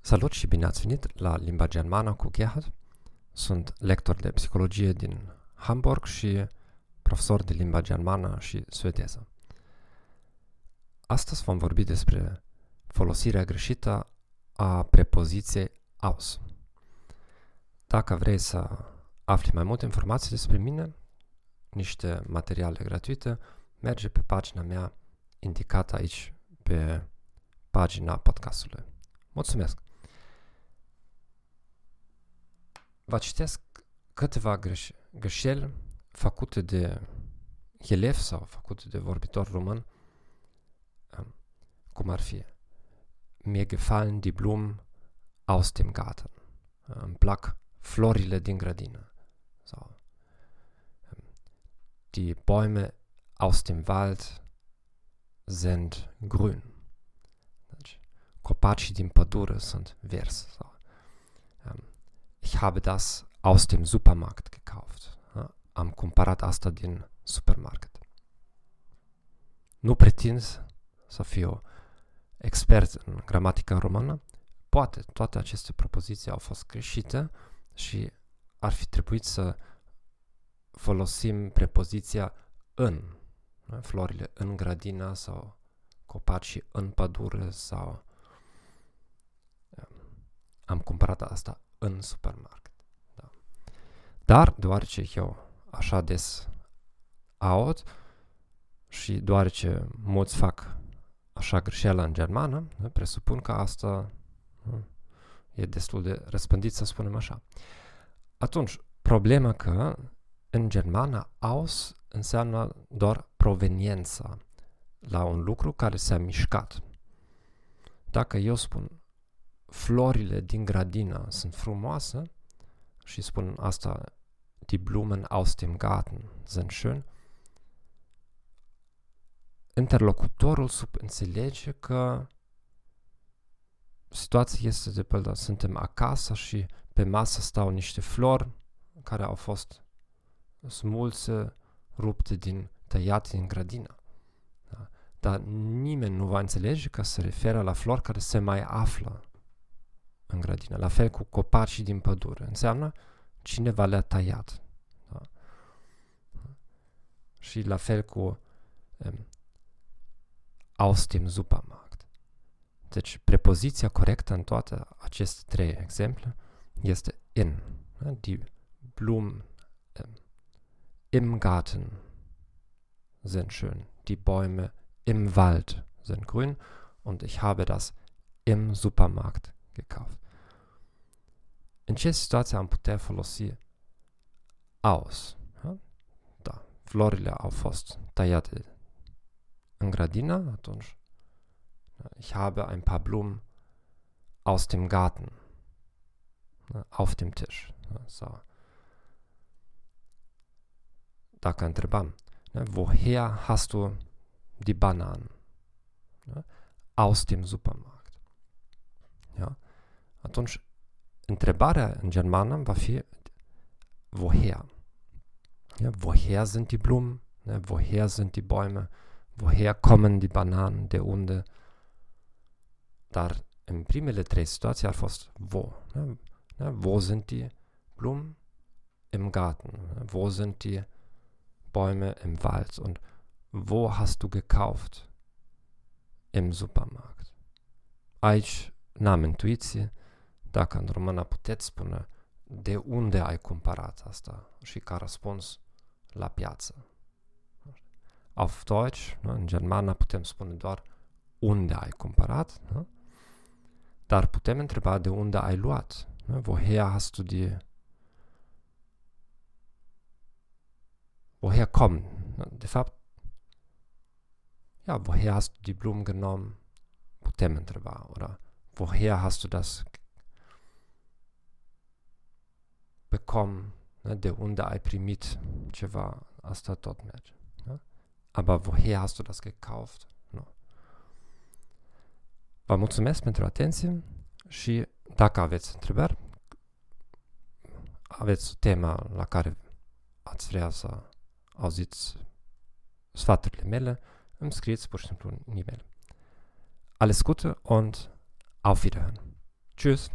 Salut și bine ați venit la Limba Germană cu Gerhard. Sunt lector de psihologie din Hamburg și profesor de limba germană și suedeză. Astăzi vom vorbi despre folosirea greșită a prepoziției aus. Dacă vrei să afli mai multe informații despre mine, niște materiale gratuite, merge pe pagina mea indicată aici pe pagina podcastului. Mulțumesc! Vă citesc câteva greș greșeli făcute de elevi sau făcute de vorbitor român, 4,4. Mir gefallen die Blumen aus dem Garten. Ähm, Îmi florile din grădină. So. Ähm, die Bäume aus dem Wald sind grün. Deci, copacii din sind vers. So. Ähm, ich habe das aus dem Supermarkt gekauft. Am Comparat asta din Supermarkt. Nu pretins să fiu expert în gramatica romană. Poate toate aceste propoziții au fost greșite și ar fi trebuit să folosim prepoziția în. Florile în grădină sau copacii în pădure sau am cumpărat asta în supermarket. Da. Dar, deoarece eu așa des aud și deoarece mulți fac așa greșeală în germană, da, presupun că asta da, e destul de răspândit, să spunem așa. Atunci, problema că în germană aus înseamnă doar proveniența la un lucru care s-a mișcat. Dacă eu spun florile din grădină sunt frumoase și spun asta, die Blumen aus dem Garten sind schön, interlocutorul subînțelege că situația este de pildă, suntem acasă și pe masă stau niște flori care au fost smulse, rupte din, tăiate din grădină. Da? Dar nimeni nu va înțelege că se referă la flori care se mai află în grădină. La fel cu copacii din pădure. Înseamnă cineva le-a tăiat. Da? Și la fel cu um, aus dem Supermarkt. Deci prepoziția corectă în toate aceste trei exemple este in. Die Blumen um, im Garten sind schön. Die Bäume im Wald sind grün und ich habe das im Supermarkt gekauft. În ce situație am putea folosi aus? Da, florile au fost tăiate în grădină, atunci ich habe ein paar Blumen aus dem Garten auf dem Tisch. So. Dacă întrebam, woher hast du die Bananen? Aus dem Supermarkt. Ja? Atunci, întrebarea în germană va fi woher? Ja, woher sind die Blumen? Woher sind die Bäume? Woher kommen die Bananen, de unde? Dar în primele trei situații ar fost wo. Ja, ja, wo sind die Blumen? Im Garten. Wo sind die Bäume im Wald? Und wo hast du gekauft? Im Supermarkt. Aici n-am intuiție, dacă în română puteți spune de unde ai cumpărat asta și ca răspuns la piață. Auf Deutsch, ne, în germană putem spune doar unde ai cumpărat, ne? dar putem întreba de unde ai luat. Ne? Woher hast du die Woher kommen? De fapt, ja, woher hast du die Blumen genommen? Putem întreba. Oder woher hast du das bekommen, ne, de unde ai primit ceva, asta tot merge. Aber woher hast du das gekauft? No. vă mulțumesc pentru atenție și dacă aveți întrebări, aveți tema la care ați vrea să auziți sfaturile mele, îmi scrieți pur și simplu un e-mail. Alles Gute und auf Wiederhören. Tschüss.